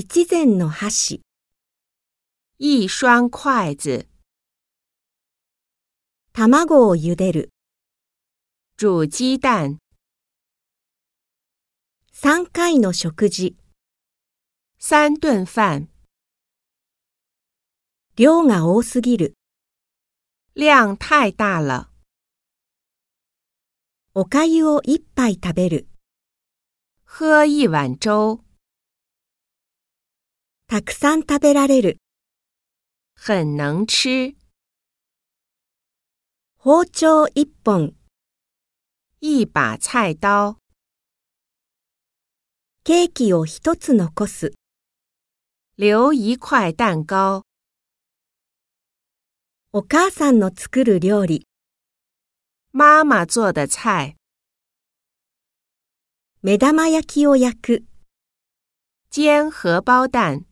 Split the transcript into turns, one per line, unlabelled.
一膳の箸、
一双筷子，
卵を茹でる、
煮鸡蛋，
三回の食事、
三顿饭，
量が多すぎる、
量太大了。
お粥を一杯食べる、
喝一碗粥，
たくさん食べられる、
很能吃。
包丁一本、
一把菜刀，
ケーキを一つ残す、
留一块蛋糕，
お母さんの作る料理、
妈妈做的菜，
目玉焼きを焼く、
煎荷包蛋。